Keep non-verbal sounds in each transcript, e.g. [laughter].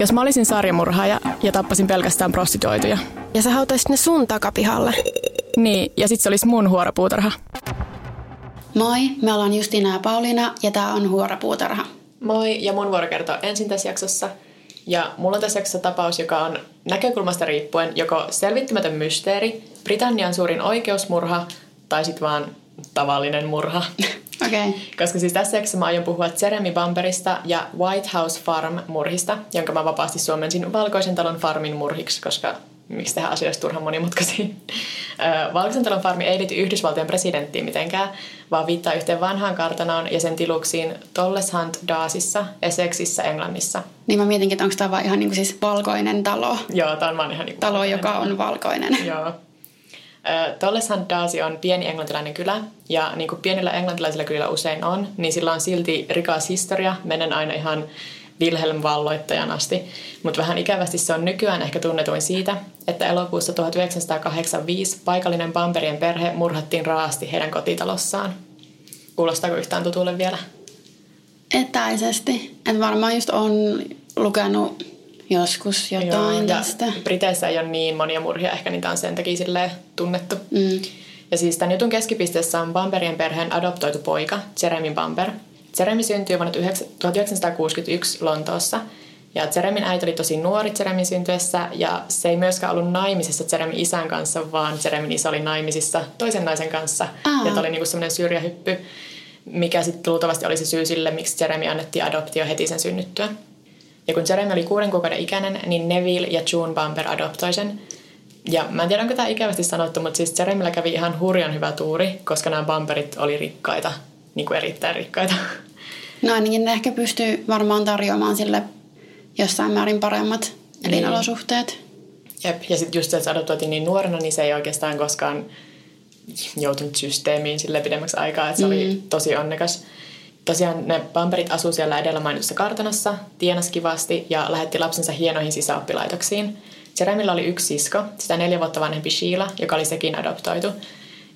Jos mä olisin sarjamurhaaja ja tappasin pelkästään prostituoituja. Ja sä hautaisit ne sun takapihalle. Niin, ja sit se olisi mun huoropuutarha. Moi, me ollaan Justina ja Pauliina ja tää on Huoropuutarha. Moi, ja mun vuoro kertoo ensin tässä jaksossa. Ja mulla on tässä jaksossa tapaus, joka on näkökulmasta riippuen joko selvittämätön mysteeri, Britannian suurin oikeusmurha tai sitten vaan tavallinen murha. [laughs] Okay. Koska siis tässä jaksossa mä aion puhua Jeremy Bumperista ja White House Farm murhista, jonka mä vapaasti suomensin Valkoisen talon farmin murhiksi, koska miksi tehdään asioista turhan monimutkaisia. Valkoisen talon farmi ei liity Yhdysvaltojen presidenttiin mitenkään, vaan viittaa yhteen vanhaan kartanoon ja sen tiluksiin Tolleshunt Daasissa, Essexissa, Englannissa. Niin mä mietinkin, että onko tämä vaan ihan niin kuin siis valkoinen talo. Joo, tämä on vaan ihan niin kuin Talo, valkoinen. joka on valkoinen. Joo. Tolleshunt Daasi on pieni englantilainen kylä, ja niin kuin pienillä englantilaisilla kylillä usein on, niin sillä on silti rikas historia, menen aina ihan Wilhelm valloittajan asti. Mutta vähän ikävästi se on nykyään ehkä tunnetuin siitä, että elokuussa 1985 paikallinen Bamberien perhe murhattiin raasti heidän kotitalossaan. Kuulostaako yhtään tutulle vielä? Etäisesti. Et varmaan just on lukenut joskus jotain ja tästä. Briteissä ei ole niin monia murhia, ehkä niitä on sen takia tunnettu. Mm. Ja siis tämän jutun keskipisteessä on Bamberien perheen adoptoitu poika, Jeremy Bamber. Jeremy syntyi vuonna 1961 Lontoossa. Ja Jeremin äiti oli tosi nuori Jeremin syntyessä ja se ei myöskään ollut naimisissa Jeremin isän kanssa, vaan Jeremin isä oli naimisissa toisen naisen kanssa. Aa. Ja tämä oli niinku semmoinen syrjähyppy, mikä sitten luultavasti oli se syy sille, miksi Jeremy annettiin adoptio heti sen synnyttyä. Ja kun Jeremy oli kuuden kuukauden ikäinen, niin Neville ja June Bumper adoptoi sen. Ja mä en tiedä, onko tämä ikävästi sanottu, mutta siis Jeremillä kävi ihan hurjan hyvä tuuri, koska nämä bumperit oli rikkaita, niin kuin erittäin rikkaita. No ainakin ne ehkä pystyy varmaan tarjoamaan sille jossain määrin paremmat elinolosuhteet. Jep, ja sitten just se, että se adoptoitiin niin nuorena, niin se ei oikeastaan koskaan joutunut systeemiin sille pidemmäksi aikaa, että se mm. oli tosi onnekas. Tosiaan ne bumperit asuu siellä edellä mainitussa kartanossa, tienas kivasti ja lähetti lapsensa hienoihin sisäoppilaitoksiin. Jeremillä oli yksi sisko, sitä neljä vuotta vanhempi Sheila, joka oli sekin adoptoitu.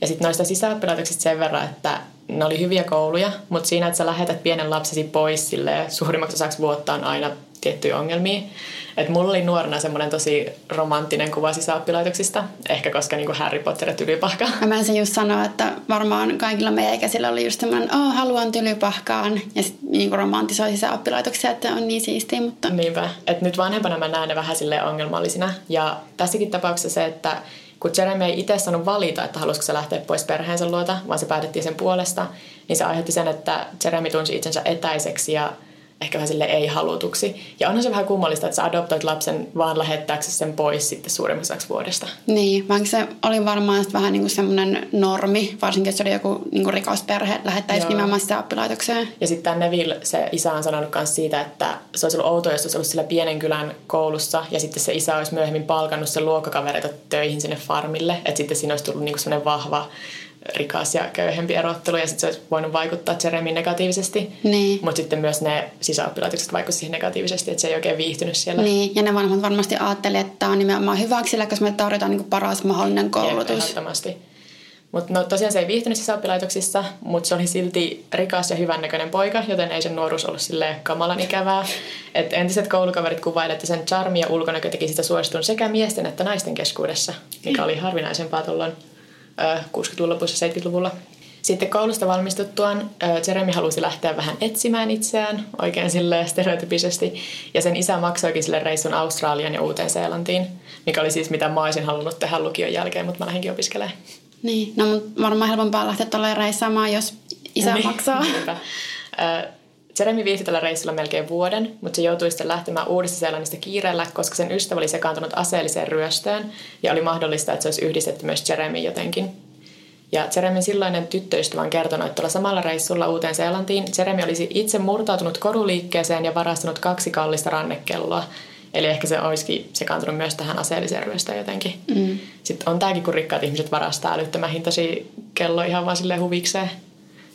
Ja sitten noista sisäoppilaitoksista sen verran, että ne oli hyviä kouluja, mutta siinä, että sä lähetät pienen lapsesi pois silleen, suurimmaksi osaksi vuotta on aina tiettyjä ongelmia. Et mulla oli nuorena semmoinen tosi romanttinen kuva sisäoppilaitoksista, ehkä koska niinku Harry Potter ja tylypahka. Ja mä sen just sanoa, että varmaan kaikilla meidän ikäisillä oli just semmoinen, oh, haluan tylypahkaan. Ja sitten niin romantisoi sisäoppilaitoksia, että on niin siistiä, mutta... Niinpä. Et nyt vanhempana mä näen ne vähän silleen ongelmallisina. Ja tässäkin tapauksessa se, että kun Jeremy ei itse saanut valita, että halusiko se lähteä pois perheensä luota, vaan se päätettiin sen puolesta, niin se aiheutti sen, että Jeremy tunsi itsensä etäiseksi ja ehkä vähän sille ei-halutuksi. Ja onhan se vähän kummallista, että sä adoptoit lapsen vaan lähettääksesi sen pois sitten suurimmaksi vuodesta. Niin, vaikka se oli varmaan vähän niinku semmoinen normi, varsinkin jos se oli joku niinku rikas perhe, lähettäisi Joo. nimenomaan sitä oppilaitokseen. Ja sitten tämä Neville, se isä on sanonut myös siitä, että se olisi ollut outoa, jos olisi ollut sillä pienen kylän koulussa ja sitten se isä olisi myöhemmin palkannut sen luokkakavereita töihin sinne farmille. Että sitten siinä olisi tullut niinku semmoinen vahva rikas ja köyhempi erottelu ja sitten se olisi voinut vaikuttaa Jeremiin negatiivisesti. Niin. Mutta sitten myös ne sisäoppilaitokset vaikutti siihen negatiivisesti, että se ei oikein viihtynyt siellä. Niin, ja ne vanhemmat varmasti ajatteli, että tämä on nimenomaan hyväksi, sillä koska me tarjotaan niinku paras mahdollinen Jep, koulutus. ehdottomasti. Mutta no, tosiaan se ei viihtynyt sisäoppilaitoksissa, mutta se oli silti rikas ja hyvännäköinen poika, joten ei sen nuoruus ollut sille kamalan ikävää. [laughs] Et entiset koulukaverit kuvailivat, että sen charmi ja ulkonäkö teki sitä suositun sekä miesten että naisten keskuudessa, mikä [laughs] oli harvinaisempaa tuolloin ö, 60-luvun lopussa 70-luvulla. Sitten koulusta valmistuttuaan Jeremy halusi lähteä vähän etsimään itseään, oikein sille stereotypisesti, ja sen isä maksoikin sille reissun Australian ja Uuteen-Seelantiin, mikä oli siis mitä mä olisin halunnut tehdä lukion jälkeen, mutta mä lähdinkin opiskelemaan. Niin, no mutta varmaan helpompaa lähteä tuolla reissaamaan, jos isä Niin, maksaa. niinpä. Jeremy viihtyi tällä reissulla melkein vuoden, mutta se joutui sitten lähtemään uudesta Seelannista kiireellä, koska sen ystävä oli sekaantunut aseelliseen ryöstöön ja oli mahdollista, että se olisi yhdistetty myös Jeremy jotenkin. Ja Jeremin silloinen tyttöystävä on kertonut, että tuolla samalla reissulla uuteen Seelantiin Jeremy olisi itse murtautunut koruliikkeeseen ja varastanut kaksi kallista rannekelloa. Eli ehkä se olisikin sekaantunut myös tähän aseelliseen ryöstöön jotenkin. Mm. Sitten on tämäkin, kun rikkaat ihmiset varastaa älyttömän hintaisia kelloja ihan vaan silleen huvikseen.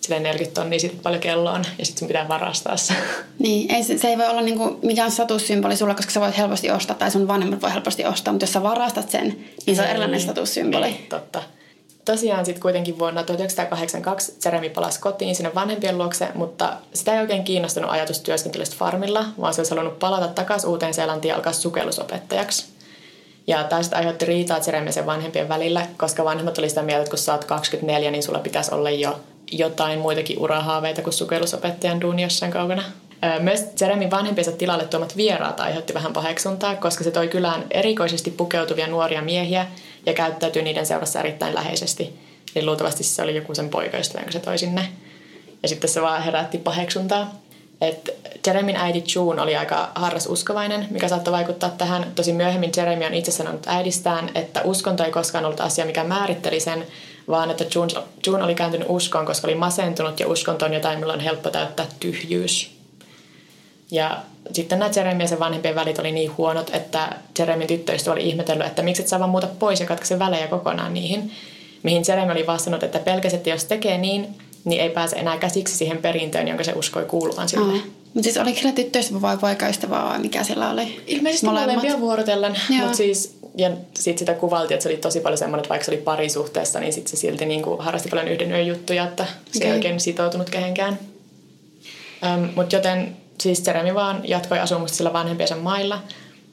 Silleen 40 tonnia sitten paljon kello on ja sitten sun pitää varastaa se. Niin, ei, se, se ei voi olla niinku mikään statussymboli sulla, koska sä voit helposti ostaa, tai sun vanhemmat voi helposti ostaa, mutta jos sä varastat sen, niin se on erilainen statussymboli. Niin, totta. tosiaan sitten kuitenkin vuonna 1982 Jeremy palasi kotiin sinne vanhempien luokse, mutta sitä ei oikein kiinnostunut ajatus työskentelystä farmilla, vaan se olisi halunnut palata takaisin uuteen Seelantiin ja alkaa sukellusopettajaksi. Ja tämä sitten aiheutti riitaa Jeremy sen vanhempien välillä, koska vanhemmat oli sitä mieltä, että kun sä oot 24, niin sulla pitäisi olla jo jotain muitakin urahaaveita kuin sukellusopettajan duuni jossain kaukana. Myös Jeremin vanhempiensa tilalle tuomat vieraat aiheutti vähän paheksuntaa, koska se toi kylään erikoisesti pukeutuvia nuoria miehiä ja käyttäytyi niiden seurassa erittäin läheisesti. Niin luultavasti se oli joku sen poikaystävä, jonka se toi sinne. Ja sitten se vaan herätti paheksuntaa. Et Jeremin äiti June oli aika harras uskovainen, mikä saattoi vaikuttaa tähän. Tosi myöhemmin Jeremy on itse sanonut äidistään, että uskonto ei koskaan ollut asia, mikä määritteli sen, vaan että June, June oli kääntynyt uskoon, koska oli masentunut ja uskonto on jotain, millä on helppo täyttää tyhjyys. Ja sitten nämä Jeremy ja sen vanhempien välit oli niin huonot, että Jeremyn tyttöystä oli ihmetellyt, että miksi et saa vaan muuta pois ja katkaise välejä kokonaan niihin. Mihin Jeremy oli vastannut, että pelkäsi, että jos tekee niin, niin ei pääse enää käsiksi siihen perintöön, jonka se uskoi kuuluvan sille. Mutta siis oliko sillä tyttöystävä vai poikaystävä vai mikä sillä oli? Ilmeisesti molempia vuorotellen. Mutta siis, ja sitten sitä kuvaltiin, että se oli tosi paljon semmoinen, että vaikka se oli parisuhteessa, niin sitten se silti niin kuin harrasti paljon yhden yön juttuja, että se okay. ei oikein sitoutunut kehenkään. Um, Mutta joten siis Jeremy vaan jatkoi asumusta sillä vanhempiensa mailla,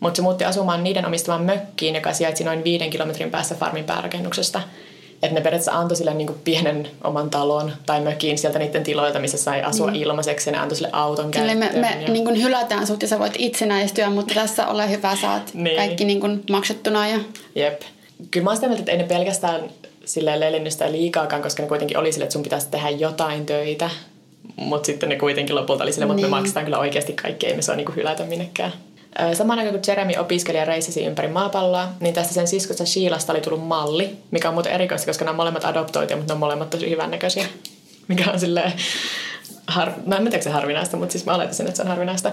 mutta se muutti asumaan niiden omistamaan mökkiin, joka sijaitsi noin viiden kilometrin päässä farmin päärakennuksesta. Että ne periaatteessa antoi sille niin pienen oman talon tai mökiin sieltä niiden tiloilta, missä sai asua mm. ilmaiseksi ja ne antoi sille auton käyttöön. Eli me, me ja... niin kuin hylätään sut ja sä voit itsenäistyä, mutta tässä ole hyvä, saat niin. kaikki niin kuin maksettuna. Ja... Jep. Kyllä mä oon sitä mieltä, että ei ne pelkästään silleen lelinnystä liikaakaan, koska ne kuitenkin oli sille, että sun pitäisi tehdä jotain töitä. Mutta sitten ne kuitenkin lopulta oli niin. mutta me maksetaan kyllä oikeasti kaikki, ei me saa niinku hylätä minnekään. Samaan aikaan kun Jeremy opiskeli ja reissasi ympäri maapalloa, niin tästä sen siskosta Sheilasta oli tullut malli, mikä on muuten erikoista, koska nämä molemmat adoptoitia, mutta ne on molemmat tosi hyvännäköisiä. Mikä on silleen, har... mä en tiedä, se harvinaista, mutta siis mä oletin, että se on harvinaista.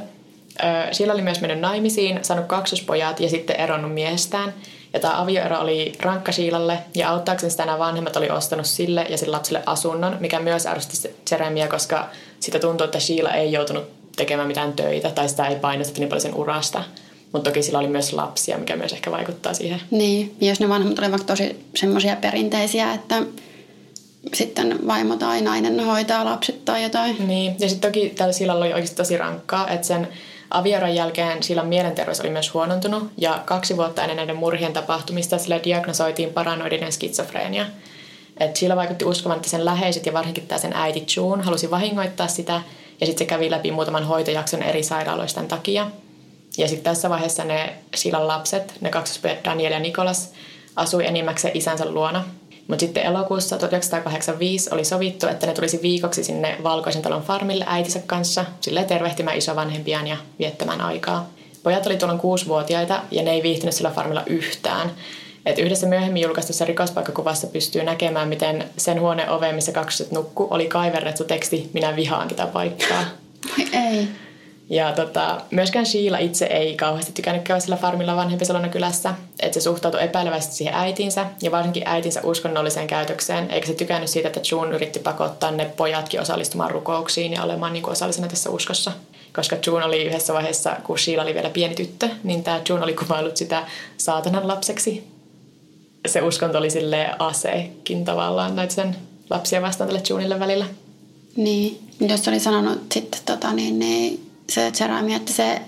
Sheila oli myös mennyt naimisiin, saanut kaksospojat ja sitten eronnut miehestään. Ja tämä avioero oli rankka Shiilalle ja auttaakseen sitä nämä vanhemmat oli ostanut sille ja sille lapselle asunnon, mikä myös ärsytti Jeremia, koska sitä tuntui, että Sheila ei joutunut tekemään mitään töitä tai sitä ei painostettu niin paljon sen urasta. Mutta toki sillä oli myös lapsia, mikä myös ehkä vaikuttaa siihen. Niin, ja jos ne vanhemmat olivat tosi semmoisia perinteisiä, että sitten vaimo tai nainen hoitaa lapset tai jotain. Niin, ja sitten toki tällä sillä oli oikeasti tosi rankkaa, että sen avioeron jälkeen sillä mielenterveys oli myös huonontunut ja kaksi vuotta ennen näiden murhien tapahtumista sillä diagnosoitiin paranoidinen skitsofreenia. Et sillä vaikutti uskovan, että sen läheiset ja varsinkin tämä sen äiti June halusi vahingoittaa sitä ja sitten se kävi läpi muutaman hoitojakson eri sairaaloista takia. Ja sitten tässä vaiheessa ne Silan lapset, ne kaksospojat Daniel ja Nikolas, asui enimmäkseen isänsä luona. Mutta sitten elokuussa 1985 oli sovittu, että ne tulisi viikoksi sinne Valkoisen talon farmille äitinsä kanssa, sille tervehtimään isovanhempiaan ja viettämään aikaa. Pojat oli tuolloin kuusivuotiaita ja ne ei viihtynyt sillä farmilla yhtään. Et yhdessä myöhemmin julkaistussa rikospaikkakuvassa pystyy näkemään, miten sen huoneen ove, missä kaksoset nukku, oli kaiverrettu teksti Minä vihaan tätä paikkaa. Ei. Ja tota, myöskään Sheila itse ei kauheasti tykännyt käydä sillä farmilla vanhempi kylässä. Että se suhtautui epäilevästi siihen äitinsä ja varsinkin äitinsä uskonnolliseen käytökseen. Eikä se tykännyt siitä, että June yritti pakottaa ne pojatkin osallistumaan rukouksiin ja olemaan niin kuin osallisena tässä uskossa. Koska June oli yhdessä vaiheessa, kun Sheila oli vielä pieni tyttö, niin tämä June oli kuvaillut sitä saatanan lapseksi se uskonto oli sille aseekin tavallaan näitä sen lapsia vastaan tälle Junille välillä. Niin, jos oli sanonut sitten tota, niin, niin se Jeremy, että se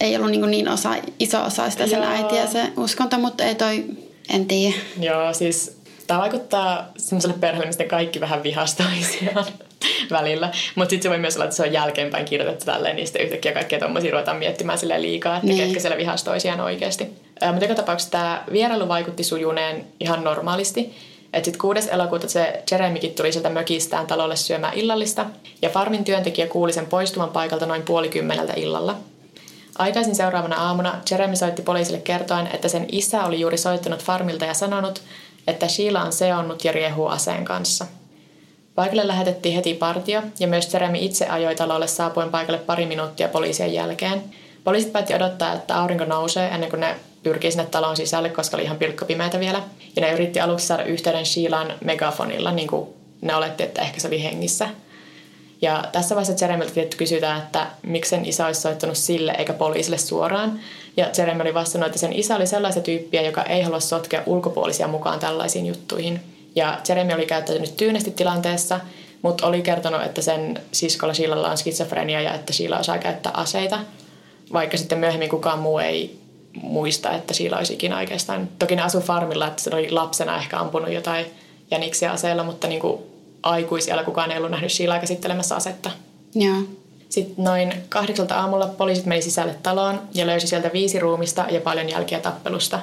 ei ollut niin, niin osa, iso osa sitä sen äitiä se uskonto, mutta ei toi, en tiedä. Joo, siis tämä vaikuttaa semmoiselle perheelle, mistä kaikki vähän vihastoisiaan [laughs] välillä. Mutta sitten se voi myös olla, että se on jälkeenpäin kirjoitettu tälleen, niin sitten yhtäkkiä kaikkia tuommoisia ruvetaan miettimään sille liikaa, että niin. ketkä siellä vihastoisiaan oikeasti. Mutta joka tapauksessa tämä vierailu vaikutti sujuneen ihan normaalisti. Että sitten 6. elokuuta se Jeremikin tuli sieltä mökistään talolle syömään illallista, ja farmin työntekijä kuuli sen poistuvan paikalta noin puoli kymmeneltä illalla. Aikaisin seuraavana aamuna Jeremy soitti poliisille kertoen, että sen isä oli juuri soittanut farmilta ja sanonut, että Sheila on seonnut ja riehuu aseen kanssa. Paikalle lähetettiin heti partio ja myös Jeremy itse ajoi talolle saapuen paikalle pari minuuttia poliisien jälkeen. Poliisit päätti odottaa, että aurinko nousee ennen kuin ne pyrkii sinne talon sisälle, koska oli ihan pilkkopimeätä vielä. Ja ne yritti aluksi saada yhteyden Sheilaan megafonilla, niin kuin ne oletti, että ehkä se oli hengissä. Ja tässä vaiheessa Jeremyltä kysytään, että miksi sen isä olisi soittanut sille eikä poliisille suoraan. Ja Jeremy oli vastannut, että sen isä oli sellaisia tyyppiä, joka ei halua sotkea ulkopuolisia mukaan tällaisiin juttuihin. Ja Jeremy oli käyttäytynyt tyynesti tilanteessa, mutta oli kertonut, että sen siskolla Sheilalla on skitsofrenia ja että Sheila osaa käyttää aseita. Vaikka sitten myöhemmin kukaan muu ei muista, että Sheila olisi ikinä oikeastaan. Toki ne asui farmilla, että se oli lapsena ehkä ampunut jotain jäniksiä aseella, mutta niin kuin aikuisella kukaan ei ollut nähnyt Sheilaa käsittelemässä asetta. Joo. Sitten noin kahdeksalta aamulla poliisit meni sisälle taloon ja löysi sieltä viisi ruumista ja paljon jälkiä tappelusta.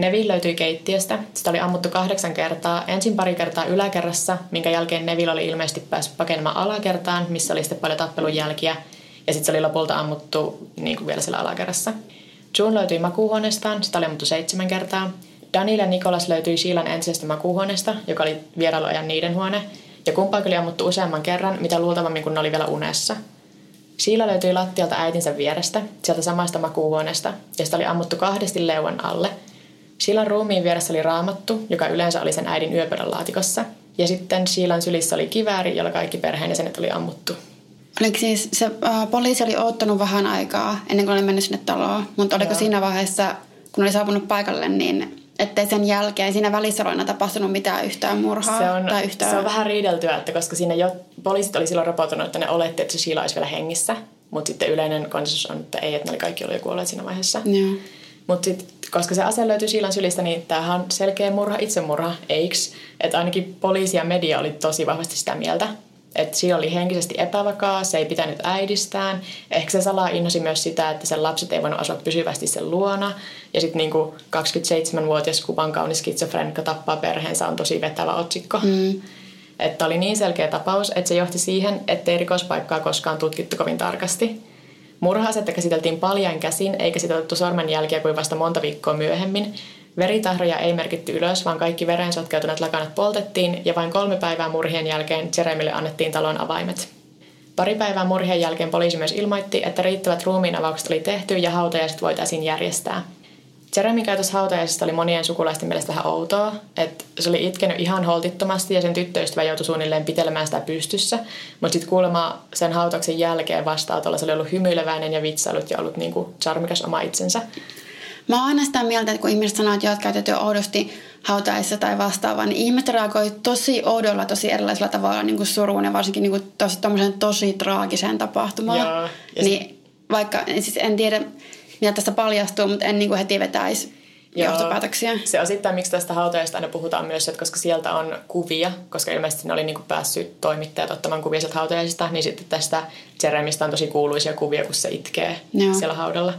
Neville löytyi keittiöstä. Sitä oli ammuttu kahdeksan kertaa. Ensin pari kertaa yläkerrassa, minkä jälkeen Neville oli ilmeisesti päässyt pakenemaan alakertaan, missä oli sitten paljon tappelun jälkiä. Ja sitten se oli lopulta ammuttu niin kuin vielä siellä alakerrassa. June löytyi makuuhuoneestaan. Sitä oli ammuttu seitsemän kertaa. Daniel ja Nikolas löytyi Siilan entisestä makuuhuoneesta, joka oli vierailuajan niiden huone. Ja kumpaakin oli ammuttu useamman kerran, mitä luultavammin kun ne oli vielä unessa – Siila löytyi lattialta äitinsä vierestä, sieltä samasta makuuhuoneesta, ja sitä oli ammuttu kahdesti leuan alle. Siilan ruumiin vieressä oli raamattu, joka yleensä oli sen äidin yöpöydän laatikossa. Ja sitten Siilan sylissä oli kivääri, jolla kaikki perheenjäsenet oli ammuttu. Oliko siis se äh, poliisi oli ottanut vähän aikaa ennen kuin oli mennyt sinne taloon, mutta oliko Joo. siinä vaiheessa, kun oli saapunut paikalle, niin ettei sen jälkeen siinä välissä ole tapahtunut mitään yhtään murhaa se on, tai yhtään... Se on vähän riideltyä, että koska siinä jo poliisit oli silloin raportoinut, että ne oletti, että se Sheila olisi vielä hengissä. Mutta sitten yleinen konsensus on, että ei, että ne oli kaikki ollut jo kuolleet siinä vaiheessa. Mutta sitten, koska se ase löytyi Sheilan sylistä, niin tämähän on selkeä murha, itsemurha, eiks? Että ainakin poliisi ja media oli tosi vahvasti sitä mieltä, että Sheila oli henkisesti epävakaa, se ei pitänyt äidistään. Ehkä se salaa innosi myös sitä, että sen lapset ei voinut asua pysyvästi sen luona. Ja sitten niinku 27-vuotias kuvan kaunis skitsofrenikko tappaa perheensä on tosi vetävä otsikko. Mm. Että oli niin selkeä tapaus, että se johti siihen, ettei rikospaikkaa koskaan tutkittu kovin tarkasti. Murhaasetta käsiteltiin paljain käsin, eikä sitä otettu sormenjälkiä kuin vasta monta viikkoa myöhemmin, Veritahroja ei merkitty ylös, vaan kaikki veren sotkeutuneet lakanat poltettiin ja vain kolme päivää murhien jälkeen Jeremille annettiin talon avaimet. Pari päivää murhien jälkeen poliisi myös ilmoitti, että riittävät ruumiinavaukset oli tehty ja hautajaiset voitaisiin järjestää. Jeremy käytös hautajaisista oli monien sukulaisten mielestä vähän outoa, että se oli itkenyt ihan holtittomasti ja sen tyttöystävä joutui suunnilleen pitelemään sitä pystyssä, mutta sitten kuulemma sen hautauksen jälkeen vastaanotolla se oli ollut hymyileväinen ja vitsailut ja ollut niinku charmikas oma itsensä. Mä oon aina sitä mieltä, että kun ihmiset sanoo, että oot käytetty oudosti hautaissa tai vastaavaa, niin ihmiset reagoi tosi oudolla, tosi erilaisilla tavalla niin kuin suruun ja varsinkin niin kuin tosi, tosi traagiseen tapahtumaan. Joo, niin sit... vaikka, siis en tiedä, mitä tästä paljastuu, mutta en niin kuin heti vetäisi Joo, johtopäätöksiä. Se osittain, miksi tästä hautajasta aina puhutaan myös, että koska sieltä on kuvia, koska ilmeisesti ne oli niin kuin päässyt toimittajat ottamaan kuvia sieltä hautajaisista, niin sitten tästä Jeremistä on tosi kuuluisia kuvia, kun se itkee Joo. siellä haudalla.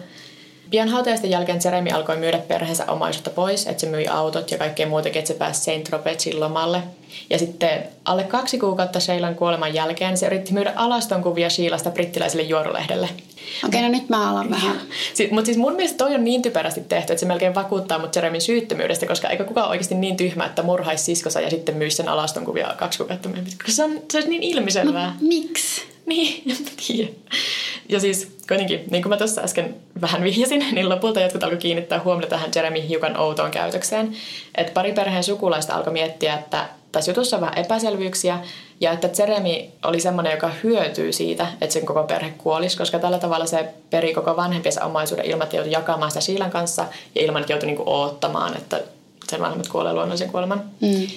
Pian hautajaisten jälkeen Jeremy alkoi myydä perheensä omaisuutta pois, että se myi autot ja kaikkea muutakin, että se pääsi Saint Tropezin lomalle. Ja sitten alle kaksi kuukautta Sheilan kuoleman jälkeen se yritti myydä alaston kuvia Sheilasta brittiläiselle juorulehdelle. Okei, okay, no nyt mä alan vähän. [laughs] Mutta siis mun mielestä toi on niin typerästi tehty, että se melkein vakuuttaa mut Jeremin syyttömyydestä, koska eikä kukaan oikeasti niin tyhmä, että murhaisi siskosa ja sitten myisi sen alaston kuvia kaksi kuukautta myöhemmin. Se on, se on niin ilmiselvää. No, miksi? [laughs] Niin, en tiedä. Ja siis kuitenkin, niin kuin mä tuossa äsken vähän vihjasin, niin lopulta jotkut alkoi kiinnittää huomiota tähän Jeremy hiukan outoon käytökseen. Että pari perheen sukulaista alkoi miettiä, että tässä jutussa on vähän epäselvyyksiä ja että Jeremy oli semmoinen, joka hyötyy siitä, että sen koko perhe kuolisi, koska tällä tavalla se peri koko vanhempiensa omaisuuden ilman, että joutui jakamaan sitä Siilan kanssa ja ilman, että joutui niinku oottamaan, että sen vanhemmat kuolee luonnollisen kuoleman. Mm.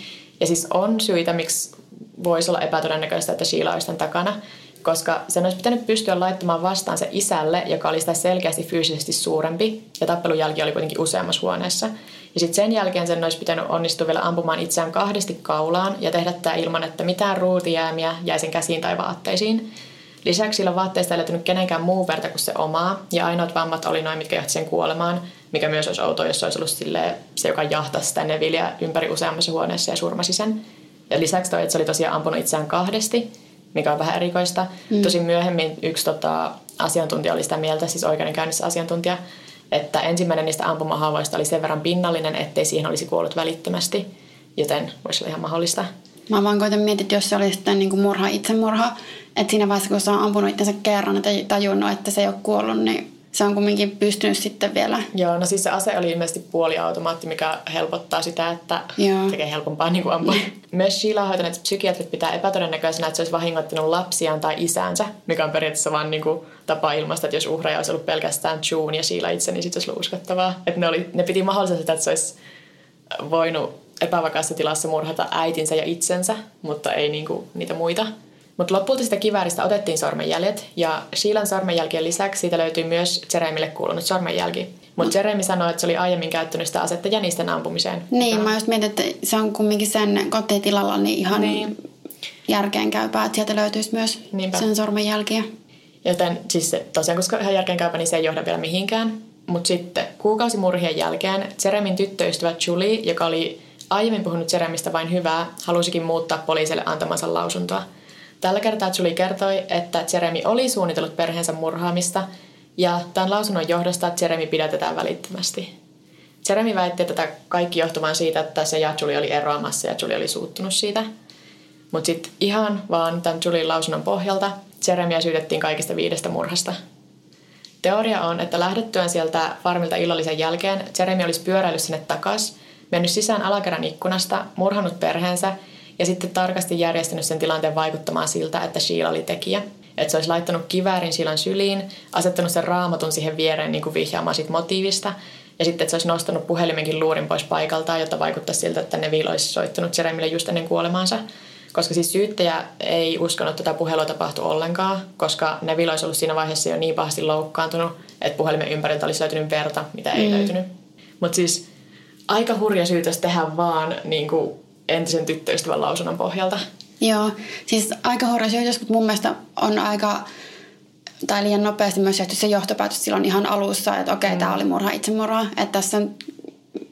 Ja siis on syitä, miksi voisi olla epätodennäköistä, että Sheila olisi tämän takana koska sen olisi pitänyt pystyä laittamaan vastaan se isälle, joka oli sitä selkeästi fyysisesti suurempi, ja tappelun jälki oli kuitenkin useammassa huoneessa. Ja sitten sen jälkeen sen olisi pitänyt onnistua vielä ampumaan itseään kahdesti kaulaan ja tehdä tämä ilman, että mitään ruutijäämiä jäi sen käsiin tai vaatteisiin. Lisäksi sillä vaatteista ei löytynyt kenenkään muu verta kuin se omaa, ja ainoat vammat oli noin, mitkä johti sen kuolemaan, mikä myös olisi outoa, jos se olisi ollut se, joka jahtasi sitä Nevilleä ympäri useammassa huoneessa ja surmasi sen. Ja lisäksi toi, että se oli tosiaan ampunut itseään kahdesti, mikä on vähän erikoista. Mm. Tosin myöhemmin yksi tota, asiantuntija oli sitä mieltä, siis oikeudenkäynnissä asiantuntija, että ensimmäinen niistä ampumahaavoista oli sen verran pinnallinen, ettei siihen olisi kuollut välittömästi, joten voisi olla ihan mahdollista. Mä vaan koitan miettiä, että jos se oli sitten niin kuin murha, itsemurha, että siinä vaiheessa kun se on ampunut itsensä kerran ja tajunnut, että se ei ole kuollut, niin se on kumminkin pystynyt sitten vielä. Joo, no siis se ase oli ilmeisesti puoliautomaatti, mikä helpottaa sitä, että Joo. tekee helpompaa niin kuin ampua. Myös Sheila hoitaneet psykiatrit pitää epätodennäköisenä, että se olisi vahingoittanut lapsiaan tai isäänsä, mikä on periaatteessa vain niin kuin tapa ilmaista, että jos uhreja olisi ollut pelkästään June ja Sheila itse, niin sitten olisi ollut uskottavaa. Että ne, oli, ne piti mahdollisena sitä, että se olisi voinut epävakaassa tilassa murhata äitinsä ja itsensä, mutta ei niinku niitä muita. Mutta lopulta sitä kivääristä otettiin sormenjäljet ja Sheilan sormenjälkien lisäksi siitä löytyy myös Jeremille kuulunut sormenjälki. Mutta Jeremy sanoi, että se oli aiemmin käyttänyt sitä asetta jänisten ampumiseen. Niin, mä just mietin, että se on kumminkin sen kotitilalla niin ihan niin. järkeenkäypää, että sieltä löytyisi myös Niinpä. sen sormenjälkiä. Joten siis se, tosiaan, koska ihan järkeenkäypä, niin se ei johda vielä mihinkään. Mutta sitten kuukausimurhien jälkeen Jeremin tyttöystävä Julie, joka oli aiemmin puhunut Jeremistä vain hyvää, halusikin muuttaa poliisille antamansa lausuntoa. Tällä kertaa Julie kertoi, että Jeremy oli suunnitellut perheensä murhaamista ja tämän lausunnon johdosta Jeremy pidätetään välittömästi. Jeremy väitti, tätä kaikki johtuvan siitä, että se ja Julie oli eroamassa ja Julie oli suuttunut siitä. Mutta sitten ihan vaan tämän Julien lausunnon pohjalta Jeremia syytettiin kaikista viidestä murhasta. Teoria on, että lähdettyään sieltä farmilta illallisen jälkeen Jeremy olisi pyöräillyt sinne takas, mennyt sisään alakerran ikkunasta, murhannut perheensä ja sitten tarkasti järjestänyt sen tilanteen vaikuttamaan siltä, että Sheila oli tekijä. Että se olisi laittanut kiväärin Sheilan syliin, asettanut sen raamatun siihen viereen niin kuin vihjaamaan siitä motiivista ja sitten, että se olisi nostanut puhelimenkin luurin pois paikaltaan, jotta vaikuttaisi siltä, että ne olisi soittanut Jeremille just ennen kuolemaansa. Koska siis syyttäjä ei uskonut, että tätä puhelua tapahtui ollenkaan, koska Neville olisi ollut siinä vaiheessa jo niin pahasti loukkaantunut, että puhelimen ympäriltä olisi löytynyt verta, mitä ei mm. löytynyt. Mutta siis aika hurja syytös tehdä vaan niin kuin entisen tyttöystävän lausunnon pohjalta. Joo, siis aika syytös, mutta mun mielestä on aika tai liian nopeasti myös tehty se johtopäätös silloin ihan alussa, että okei, okay, mm. tämä oli murha, itsemurha, että tässä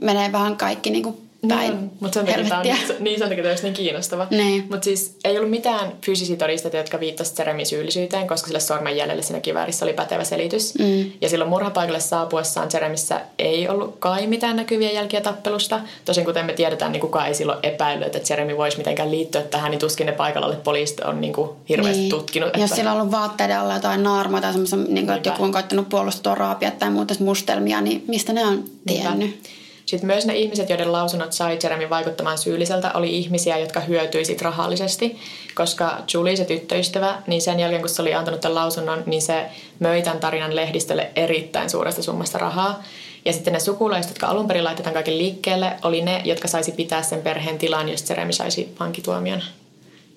menee vähän kaikki niin kuin päin no, mutta sen takia on, niin, sen takia tämä niin kiinnostava. Niin. Mutta siis ei ollut mitään fyysisiä todisteita, jotka viittasivat Jeremin syyllisyyteen, koska sille sormenjäljelle siinä kiväärissä oli pätevä selitys. Mm. Ja silloin murhapaikalle saapuessaan Jeremissä ei ollut kai mitään näkyviä jälkiä tappelusta. Tosin kuten me tiedetään, niin kukaan ei silloin epäillyt, että Jeremy voisi mitenkään liittyä tähän, niin tuskin ne paikalla olleet poliisit on niin kuin hirveästi niin. tutkinut. Että... Jos sillä on ollut vaatteiden alla jotain naarmaa tai semmoista, niin kuin, että joku on koittanut puolustaa raapia tai muuta mustelmia, niin mistä ne on tiennyt? Niinpä. Sitten myös ne ihmiset, joiden lausunnot sai Jeremin vaikuttamaan syylliseltä, oli ihmisiä, jotka hyötyisivät rahallisesti, koska Julie, se tyttöystävä, niin sen jälkeen kun se oli antanut tämän lausunnon, niin se möi tämän tarinan lehdistölle erittäin suuresta summasta rahaa. Ja sitten ne sukulaiset, jotka alun perin laitetaan kaiken liikkeelle, oli ne, jotka saisi pitää sen perheen tilan, jos Jeremy saisi vankituomion,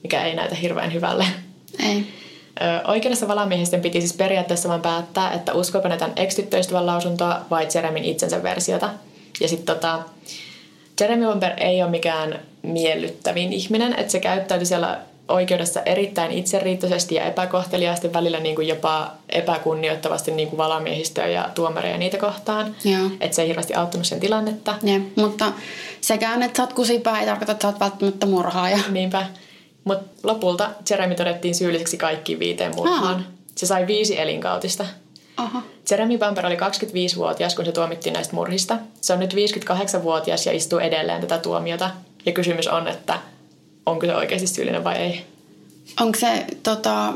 mikä ei näytä hirveän hyvälle. Ei. Oikeudessa valamiehisten piti siis periaatteessa vain päättää, että uskoiko ne tämän ex lausuntoa vai Jeremin itsensä versiota – ja sitten tota, Jeremy Wamper ei ole mikään miellyttävin ihminen, että se käyttäytyi siellä oikeudessa erittäin itseriittoisesti ja epäkohteliaasti, välillä niin kuin jopa epäkunnioittavasti niin kuin valamiehistöä ja tuomareja niitä kohtaan. Että se ei hirveästi auttanut sen tilannetta. Ja, mutta sekään, että sä oot kusipää, ei tarkoita, että sä oot välttämättä murhaaja. Niinpä. Mutta lopulta Jeremy todettiin syylliseksi kaikkiin viiteen murhaan. Aa. Se sai viisi elinkautista. Aha. Jeremy Bumper oli 25-vuotias, kun se tuomittiin näistä murhista. Se on nyt 58-vuotias ja istuu edelleen tätä tuomiota. Ja kysymys on, että onko se oikeasti syyllinen vai ei. Onko se, tota,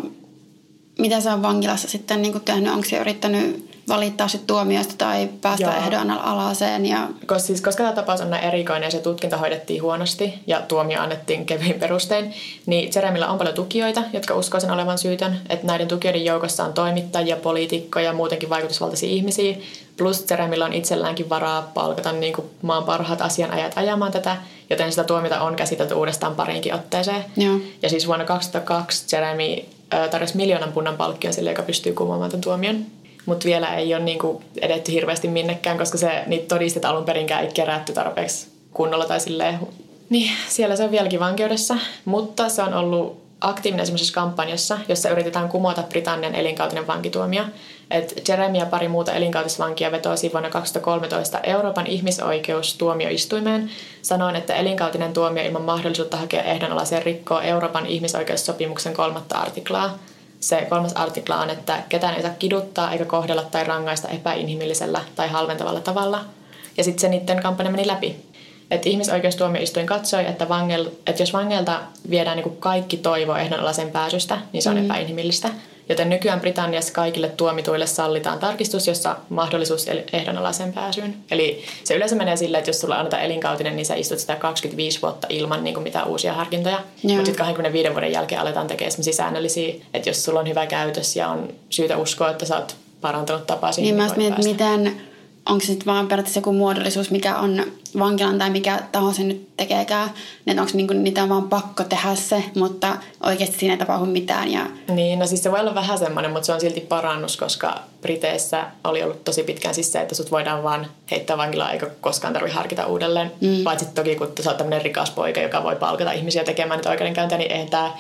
mitä se on vankilassa sitten niin tehnyt? Onko se yrittänyt valittaa sit tuomiosta tai päästä Joo. ehdon alaseen. Ja... Kos, siis, koska tämä tapaus on näin erikoinen ja se tutkinta hoidettiin huonosti ja tuomio annettiin kevyin perustein, niin Jeremillä on paljon tukijoita, jotka uskoo sen olevan syytön. Että näiden tukijoiden joukossa on toimittajia, poliitikkoja ja muutenkin vaikutusvaltaisia ihmisiä. Plus Jeremillä on itselläänkin varaa palkata niin kuin maan parhaat asianajat ajamaan tätä, joten sitä tuomita on käsitelty uudestaan pariinkin otteeseen. Joo. Ja siis vuonna 2002 Jeremy tarjosi miljoonan punnan palkkion sille, joka pystyy kumoamaan tämän tuomion mutta vielä ei ole niinku edetty hirveästi minnekään, koska se, niitä todisteita alun perinkään ei kerätty tarpeeksi kunnolla tai silleen. Niin, siellä se on vieläkin vankeudessa, mutta se on ollut aktiivinen semmoisessa kampanjassa, jossa yritetään kumota Britannian elinkautinen vankituomio. Et Jeremy ja pari muuta elinkautisvankia vetosi vuonna 2013 Euroopan ihmisoikeustuomioistuimeen sanoen, että elinkautinen tuomio ilman mahdollisuutta hakea ehdonalaiseen rikkoo Euroopan ihmisoikeussopimuksen kolmatta artiklaa – se kolmas artikla on, että ketään ei saa kiduttaa eikä kohdella tai rangaista epäinhimillisellä tai halventavalla tavalla. Ja sitten se niiden kampanja meni läpi. Et ihmisoikeustuomioistuin katsoi, että, vangel, että jos vangelta viedään niin kaikki toivo ehdonalaisen pääsystä, niin se on mm. epäinhimillistä. Joten nykyään Britanniassa kaikille tuomituille sallitaan tarkistus, jossa mahdollisuus ehdonalaisen pääsyyn. Eli se yleensä menee silleen, että jos sulla annetaan elinkautinen, niin sä istut sitä 25 vuotta ilman niin kuin mitään uusia harkintoja. Mutta sitten 25 vuoden jälkeen aletaan tekemään sellaisia säännöllisiä, että jos sulla on hyvä käytös ja on syytä uskoa, että sä oot parantanut tapaa siihen, niin, niin mä mietin, miten onko se sitten vaan periaatteessa joku muodollisuus, mikä on vankilan tai mikä taho se nyt tekeekään. Että onko niinku, niitä vaan pakko tehdä se, mutta oikeasti siinä ei tapahdu mitään. Ja... Niin, no siis se voi olla vähän semmoinen, mutta se on silti parannus, koska Briteissä oli ollut tosi pitkään siis se, että sut voidaan vaan heittää vankilaan eikä koskaan tarvitse harkita uudelleen. Mm. Paitsi toki kun sä oot tämmöinen rikas poika, joka voi palkata ihmisiä tekemään niitä oikeudenkäyntiä, niin eihän tämä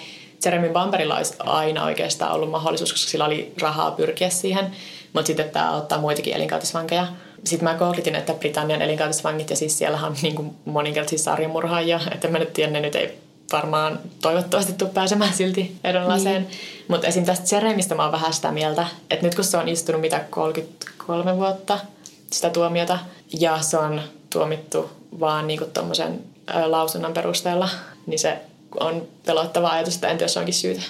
Jeremy Bamberilla olisi aina oikeastaan ollut mahdollisuus, koska sillä oli rahaa pyrkiä siihen. Mutta sitten tämä ottaa muitakin elinkautisvankeja. Sitten mä googlitin, että Britannian elinkautisvangit, ja siis siellä on [laughs] niin kuin moninkertaisia sarjamurhaajia, että mä nyt tiedän, ne nyt ei varmaan toivottavasti tule pääsemään silti ehdonlaiseen. Mm. Mutta esim. tästä Jeremistä mä oon vähän sitä mieltä, että nyt kun se on istunut mitä 33 vuotta sitä tuomiota, ja se on tuomittu vaan niinku tuommoisen lausunnon perusteella, niin se on pelottava ajatus, että entä jos onkin syytä.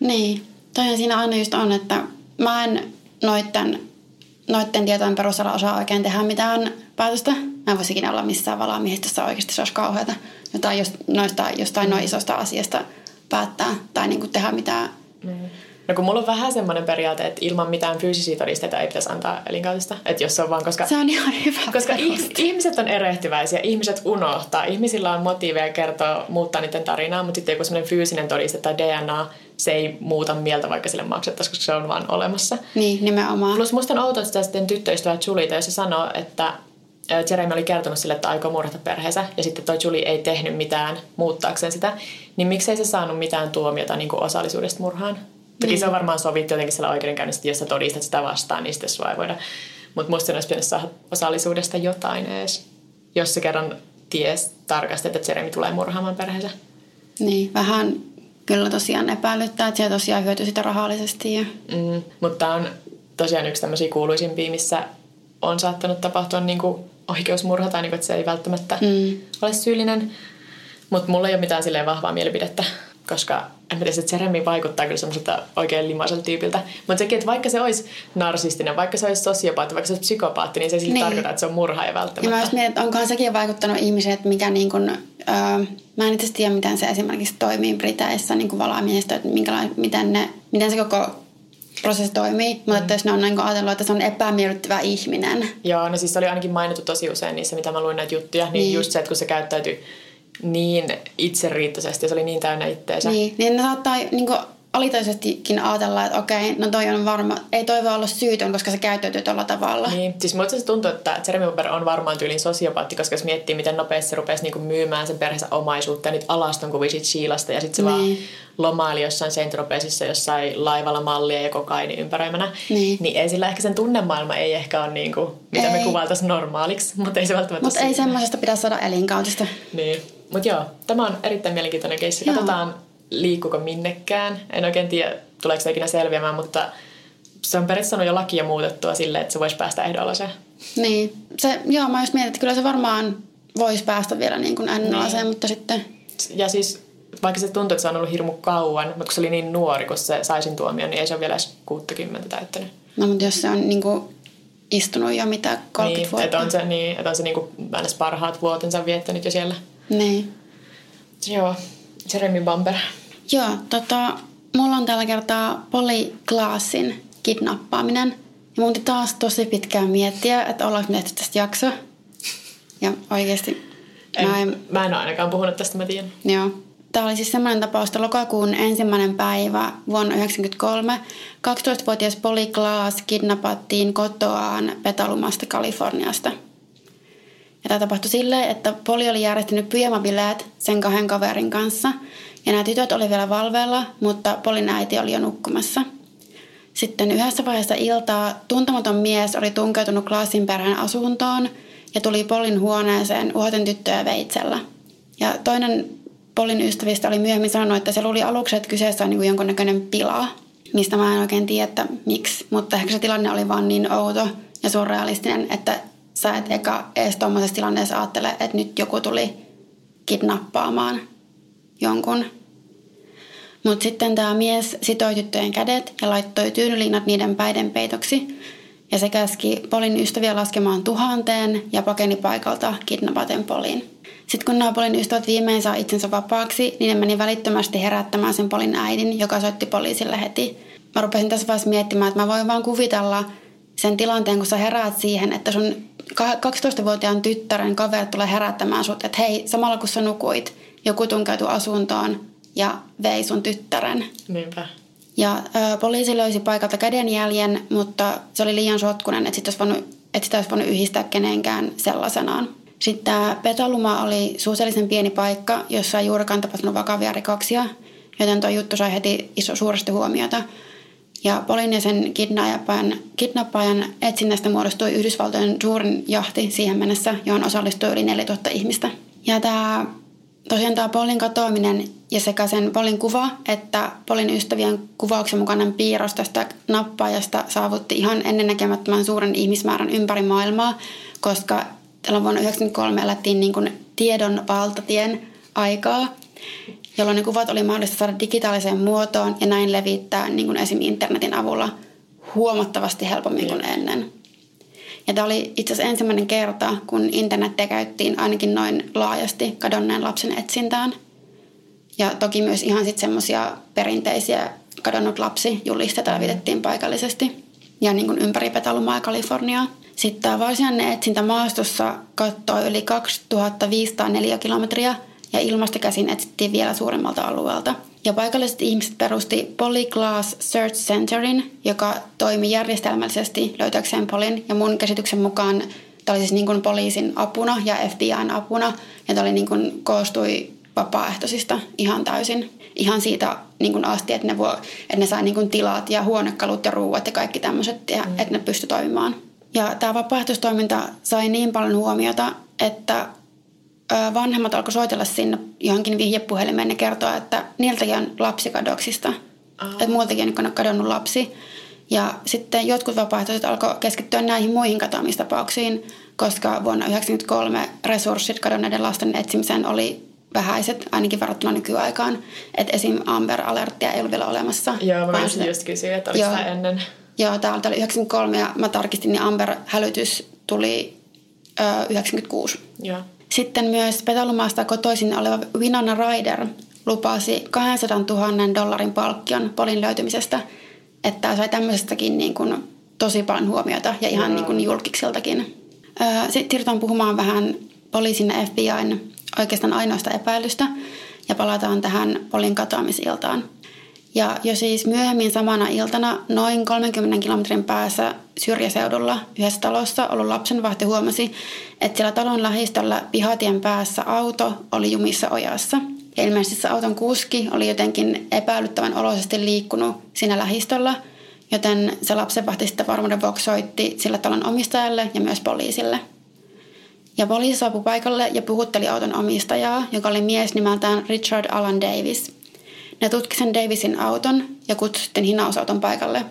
Niin, toihan siinä aina just on, että mä en noitten, noitten tietojen perusteella osaa oikein tehdä mitään päätöstä. Mä en voisi ikinä olla missään valaamiehistössä oikeasti, se olisi kauheata. Jotain just, noista, jostain noin isosta asiasta päättää tai niin kuin tehdä mitään. Mm. No kun mulla on vähän semmoinen periaate, että ilman mitään fyysisiä todisteita ei pitäisi antaa elinkautista. Että jos se on vaan, koska... Se on ihan hyvä Koska peruste. ihmiset on erehtyväisiä, ihmiset unohtaa. Ihmisillä on motiiveja kertoa, muuttaa niiden tarinaa, mutta sitten joku semmoinen fyysinen todiste tai DNA, se ei muuta mieltä, vaikka sille maksettaisiin, koska se on vaan olemassa. Niin, nimenomaan. Plus musta on outoa, että sitten tyttöystävä Julita, jos se sanoo, että Jeremy oli kertonut sille, että aikoo murhata perheensä, ja sitten toi Julie ei tehnyt mitään muuttaakseen sitä, niin miksei se saanut mitään tuomiota niin kuin osallisuudesta murhaan? Toki niin. se on varmaan sovittu jotenkin siellä oikeudenkäynnissä, että jos sä todistat sitä vastaan, niin sitten sua ei voida. Mutta musta olisi pitänyt saada osallisuudesta jotain edes, jos se kerran ties tarkasti, että Jeremy tulee murhaamaan perheensä. Niin, vähän kyllä tosiaan epäilyttää, että se tosiaan hyötyy sitä rahallisesti. Ja... Mm, mutta on tosiaan yksi tämmöisiä kuuluisimpia, missä on saattanut tapahtua niin kuin oikeusmurha tai niin kuin, että se ei välttämättä mm. ole syyllinen. Mutta mulla ei ole mitään silleen vahvaa mielipidettä koska en tiedä, että Jeremy vaikuttaa kyllä semmoiselta oikein limaiselta tyypiltä. Mutta sekin, että vaikka se olisi narsistinen, vaikka se olisi sosiopaatti, vaikka se olisi psykopaatti, niin se ei silti niin. tarkoita, että se on murhaaja välttämättä. Ja mä mietin, että onkohan sekin vaikuttanut ihmisiin, että mikä niin kuin, öö, mä en itse tiedä, miten se esimerkiksi toimii Briteissä niin kuin valaamiehistö, että miten, ne, miten se koko prosessi toimii, mutta mm. että jos ne on niin ajatellut, että se on epämiellyttävä ihminen. Joo, no siis se oli ainakin mainittu tosi usein niissä, mitä mä luin näitä juttuja, niin, niin. just se, että kun se käyttäytyy niin itseriittoisesti, se oli niin täynnä itteensä. Niin, niin ne saattaa niin kuin alitaisestikin ajatella, että okei, no toi on varma, ei toi voi olla syytön, koska se käyttäytyy tuolla tavalla. Niin, siis muista se tuntuu, että Jeremy Weber on varmaan tyylin sosiopaatti, koska jos miettii, miten nopeasti se rupesi niinku myymään sen perheensä omaisuutta ja niitä alastonkuvia siitä Shiilasta ja sitten se niin. vaan lomaili jossain Saint Tropezissa jossain laivalla mallia ja kokaini ympäröimänä, niin. niin ei sillä ehkä sen tunnemaailma ei ehkä ole niinku, mitä ei. me kuvailtaisiin normaaliksi, mutta ei se välttämättä Mutta ei semmoisesta pidä saada elinkautista. Niin. Mutta joo, tämä on erittäin mielenkiintoinen keissi. Katsotaan, liikkuuko minnekään. En oikein tiedä, tuleeko se ikinä selviämään, mutta se on periaatteessa jo lakia muutettua silleen, että se voisi päästä ehdollaiseen. Niin. Se, joo, mä just mietin, että kyllä se varmaan voisi päästä vielä niin kuin niin. mutta sitten... Ja siis vaikka se tuntuu, että se on ollut hirmu kauan, mutta kun se oli niin nuori, kun se saisin tuomion, niin ei se ole vielä edes 60 täyttänyt. No, mutta jos se on niin kuin istunut jo mitä 30 niin, vuotta. Että on se, niin, että on se niin kuin parhaat vuotensa viettänyt jo siellä. Niin. Joo, Jeremy Bamber. Joo, tota, mulla on tällä kertaa Polly Glassin kidnappaaminen. Ja mun taas tosi pitkään miettiä, että ollaanko me tästä jaksoa. Ja oikeasti en, mä, en, mä en ole ainakaan puhunut tästä, mä tiedän. Joo. Tämä oli siis semmoinen tapaus, että lokakuun ensimmäinen päivä vuonna 1993 12-vuotias Polly Glass kidnappattiin kotoaan Petalumasta Kaliforniasta – ja tämä tapahtui silleen, että Poli oli järjestänyt pyjamabileet sen kahden kaverin kanssa. Ja nämä tytöt oli vielä valveella, mutta Polin äiti oli jo nukkumassa. Sitten yhdessä vaiheessa iltaa tuntematon mies oli tunkeutunut Klaasin perheen asuntoon ja tuli Polin huoneeseen uhoten tyttöjä veitsellä. Ja toinen Polin ystävistä oli myöhemmin sanonut, että se luuli aluksi, että kyseessä on niin jonkunnäköinen pila, mistä mä en oikein tiedä, että miksi. Mutta ehkä se tilanne oli vaan niin outo ja surrealistinen, että sä et eka edes tuommoisessa tilanteessa ajattele, että nyt joku tuli kidnappaamaan jonkun. Mutta sitten tämä mies sitoi tyttöjen kädet ja laittoi tyynyliinat niiden päiden peitoksi. Ja se käski Polin ystäviä laskemaan tuhanteen ja pakeni paikalta kidnappaten Polin. Sitten kun nämä Polin ystävät viimein saa itsensä vapaaksi, niin ne meni välittömästi herättämään sen Polin äidin, joka soitti poliisille heti. Mä rupesin tässä vaiheessa miettimään, että mä voin vaan kuvitella, sen tilanteen, kun sä heräät siihen, että sun 12-vuotiaan tyttären kaverit tulee herättämään sut, että hei, samalla kun sä nukuit, joku tunkeutui asuntoon ja vei sun tyttären. Niinpä. Ja ö, poliisi löysi paikalta kädenjäljen, mutta se oli liian sotkunen, että sitä olisi voinut, että sitä olisi voinut yhdistää kenenkään sellaisenaan. Sitten tämä Petaluma oli suhteellisen pieni paikka, jossa ei juurikaan tapahtunut vakavia rikoksia, joten tuo juttu sai heti iso, suuresti huomiota. Ja Polin ja sen kidnappajan, kidnappajan etsinnästä muodostui Yhdysvaltojen suurin jahti siihen mennessä, johon osallistui yli 4000 ihmistä. Ja tämä, tosiaan tämä Polin katoaminen ja sekä sen Polin kuva että Polin ystävien kuvauksen mukainen piirros tästä nappaajasta saavutti ihan ennennäkemättömän suuren ihmismäärän ympäri maailmaa, koska tällä vuonna 1993 elettiin niin kuin tiedon valtatien aikaa, jolloin ne kuvat oli mahdollista saada digitaaliseen muotoon ja näin levittää niin kuin esim. internetin avulla huomattavasti helpommin kuin ennen. Ja tämä oli itse asiassa ensimmäinen kerta, kun internettiä käyttiin ainakin noin laajasti kadonneen lapsen etsintään. Ja toki myös ihan sitten semmoisia perinteisiä kadonnut lapsi julisteita levitettiin paikallisesti ja niin kuin ympäri Petalumaa Kaliforniaa. Sitten tämä varsinainen etsintä maastossa kattoi yli 2504 kilometriä ja ilmasta käsin etsittiin vielä suuremmalta alueelta. Ja paikalliset ihmiset perusti Polyglass Search Centerin, joka toimi järjestelmällisesti löytääkseen Polin. Ja mun käsityksen mukaan tämä oli siis niin kuin poliisin apuna ja FBIn apuna. Ja tämä oli niin kuin, koostui vapaaehtoisista ihan täysin. Ihan siitä niin kuin asti, että ne, voi, että ne sai niin kuin tilat ja huonekalut ja ruuat ja kaikki tämmöiset, ja, mm. että ne pysty toimimaan. Ja tämä vapaaehtoistoiminta sai niin paljon huomiota, että vanhemmat alkoi soitella sinne johonkin vihjepuhelimeen ja kertoa, että niiltäkin on lapsikadoksista. Oh. Että muiltakin on kadonnut lapsi. Ja sitten jotkut vapaaehtoiset alkoi keskittyä näihin muihin katoamistapauksiin, koska vuonna 1993 resurssit kadonneiden lasten etsimiseen oli vähäiset, ainakin verrattuna nykyaikaan. Että esim. Amber Alerttia ei ollut vielä olemassa. Joo, mä voisin just kysyä, että oliko tämä ennen? Joo, tämä oli 93 ja mä tarkistin, niin Amber-hälytys tuli ö, 96. Joo. Sitten myös Petalumaasta kotoisin oleva Winona Ryder lupasi 200 000 dollarin palkkion Polin löytymisestä. Että sai tämmöisestäkin niin kuin tosi paljon huomiota ja ihan niin kuin julkiksiltakin. Sitten siirrytään puhumaan vähän poliisin ja FBIn oikeastaan ainoasta epäilystä ja palataan tähän Polin katoamisiltaan. Ja jo siis myöhemmin samana iltana noin 30 kilometrin päässä syrjäseudulla yhdessä talossa ollut lapsenvahti huomasi, että siellä talon lähistöllä pihatien päässä auto oli jumissa ojassa. Ja ilmeisesti se auton kuski oli jotenkin epäilyttävän oloisesti liikkunut siinä lähistöllä, joten se lapsenvahti sitten varmuuden vuoksi soitti sillä talon omistajalle ja myös poliisille. Ja poliisi saapui paikalle ja puhutteli auton omistajaa, joka oli mies nimeltään Richard Alan Davis – ne tutki sen Davisin auton ja kutsui sitten hinausauton paikalle.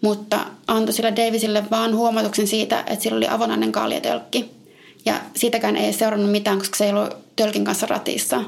Mutta antoi sille Davisille vaan huomautuksen siitä, että sillä oli avonainen kaljatölkki. Ja siitäkään ei seurannut mitään, koska se ei ollut tölkin kanssa ratissa.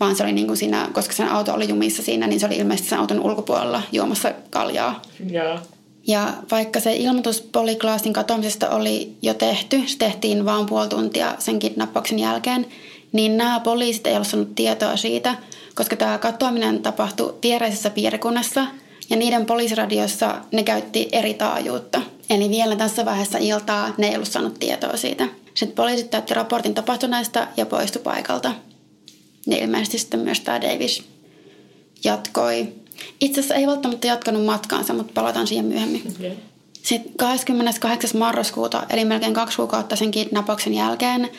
Vaan se oli niin kuin siinä, koska sen auto oli jumissa siinä, niin se oli ilmeisesti sen auton ulkopuolella juomassa kaljaa. Yeah. Ja vaikka se ilmoitus Polyglaasin katoamisesta oli jo tehty, se tehtiin vain puoli tuntia sen kidnappauksen jälkeen, niin nämä poliisit ei ollut saanut tietoa siitä – koska tämä katoaminen tapahtui viereisessä piirikunnassa ja niiden poliisiradiossa ne käytti eri taajuutta. Eli vielä tässä vaiheessa iltaa ne ei ollut saanut tietoa siitä. Sitten poliisit täytti raportin tapahtuneesta ja poistui paikalta. Ja ilmeisesti sitten myös tämä Davis jatkoi. Itse asiassa ei välttämättä jatkanut matkaansa, mutta palataan siihen myöhemmin. Okay. Sitten 28. marraskuuta, eli melkein kaksi kuukautta sen kidnappaksen jälkeen,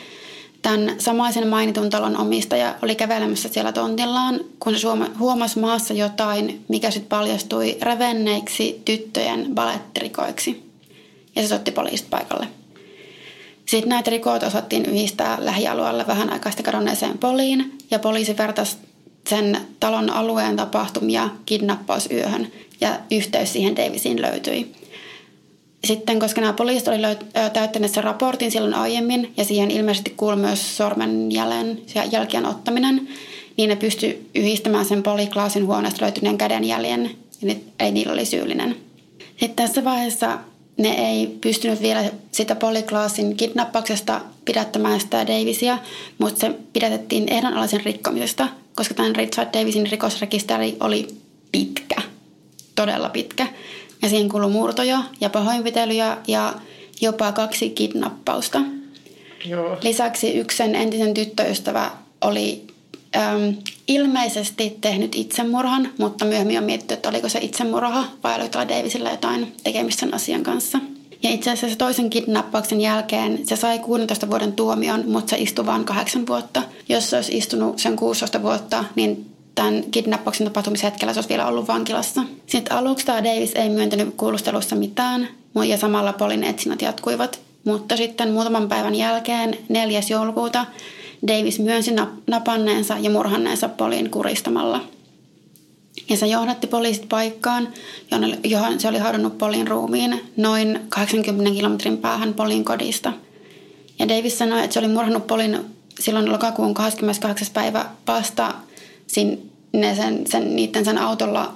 Tämän samaisen mainitun talon omistaja oli kävelemässä siellä tontillaan, kun se huomasi maassa jotain, mikä sitten paljastui revenneiksi tyttöjen balettirikoiksi. Ja se soitti poliisit paikalle. Sitten näitä rikoita osattiin yhdistää lähialueelle vähän aikaista kadonneeseen poliin, ja poliisi vertasi sen talon alueen tapahtumia kidnappausyöhön, ja yhteys siihen Davisiin löytyi. Sitten, koska nämä poliisit olivat täyttäneet sen raportin silloin aiemmin, ja siihen ilmeisesti kuului myös sormenjäljen jälkien ottaminen, niin ne pysty yhdistämään sen poliklaasin huoneesta löytyneen kädenjäljen, ja ei niillä oli syyllinen. Sitten tässä vaiheessa ne ei pystynyt vielä sitä poliklaasin kidnappauksesta pidättämään sitä Davisia, mutta se pidätettiin ehdonalaisen rikkomisesta, koska tämän Richard Davisin rikosrekisteri oli pitkä, todella pitkä Ja siihen kuului murtoja ja pahoinpitelyjä ja jopa kaksi kidnappausta. Joo. Lisäksi yksi sen entisen tyttöystävä oli äm, ilmeisesti tehnyt itsemurhan, mutta myöhemmin on mietitty, että oliko se itsemurha vai oliko Davisilla jotain tekemistä sen asian kanssa. Ja itse asiassa toisen kidnappauksen jälkeen se sai 16 vuoden tuomion, mutta se istui vain kahdeksan vuotta. Jos se olisi istunut sen 16 vuotta, niin tämän kidnappauksen tapahtumishetkellä se olisi vielä ollut vankilassa. Sitten aluksi tämä Davis ei myöntänyt kuulustelussa mitään, ja samalla Polin etsinnät jatkuivat. Mutta sitten muutaman päivän jälkeen, 4. joulukuuta, Davis myönsi napanneensa ja murhanneensa Polin kuristamalla. Ja se johdatti poliisit paikkaan, johon se oli haudannut Polin ruumiin noin 80 kilometrin päähän Polin kodista. Ja Davis sanoi, että se oli murhannut Polin silloin lokakuun 28. päivä vasta sinne sen, sen, niiden sen autolla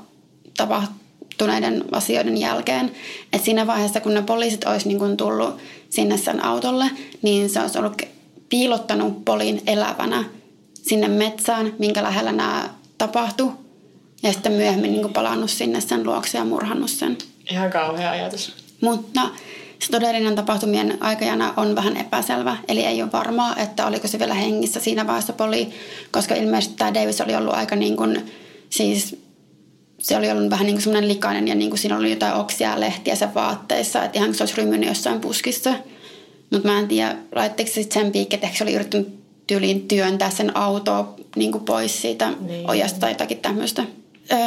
tapahtuneiden asioiden jälkeen. Et siinä vaiheessa, kun ne poliisit olisi niin tullut sinne sen autolle, niin se olisi ollut piilottanut Polin elävänä sinne metsään, minkä lähellä nämä tapahtui. Ja sitten myöhemmin niin palannut sinne sen luokse ja murhannut sen. Ihan kauhea ajatus. Mutta se todellinen tapahtumien aikajana on vähän epäselvä, eli ei ole varmaa, että oliko se vielä hengissä siinä vaiheessa poli, koska ilmeisesti tämä Davis oli ollut aika niin kuin, siis se oli ollut vähän niin kuin semmoinen likainen ja niin kuin siinä oli jotain oksia ja lehtiä sen vaatteissa, että ihan kuin se olisi rymynyt jossain puskissa. Mutta mä en tiedä, laitteko se sen piikki, että ehkä se oli yrittänyt tyyliin työntää sen autoa niin kuin pois siitä niin. ojasta tai jotakin tämmöistä.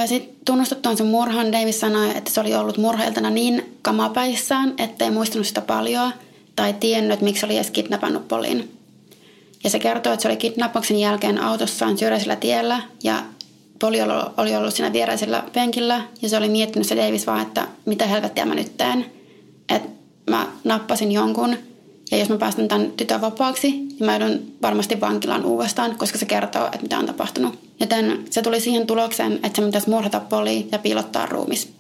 Sitten tunnustettuaan sen murhan Davis sanoi, että se oli ollut murhailtana niin kamapäissään, ettei muistanut sitä paljon tai tiennyt, että miksi oli edes kidnappannut Polin. Ja se kertoo, että se oli kidnappauksen jälkeen autossaan syrjäisellä tiellä ja Poli oli ollut siinä viereisellä penkillä ja se oli miettinyt se Davis vaan, että mitä helvettiä mä nyt teen. Että mä nappasin jonkun ja jos mä päästän tämän tytön vapaaksi, niin mä joudun varmasti vankilaan uudestaan, koska se kertoo, että mitä on tapahtunut. Joten se tuli siihen tulokseen, että se pitäisi murhata poli ja piilottaa ruumis.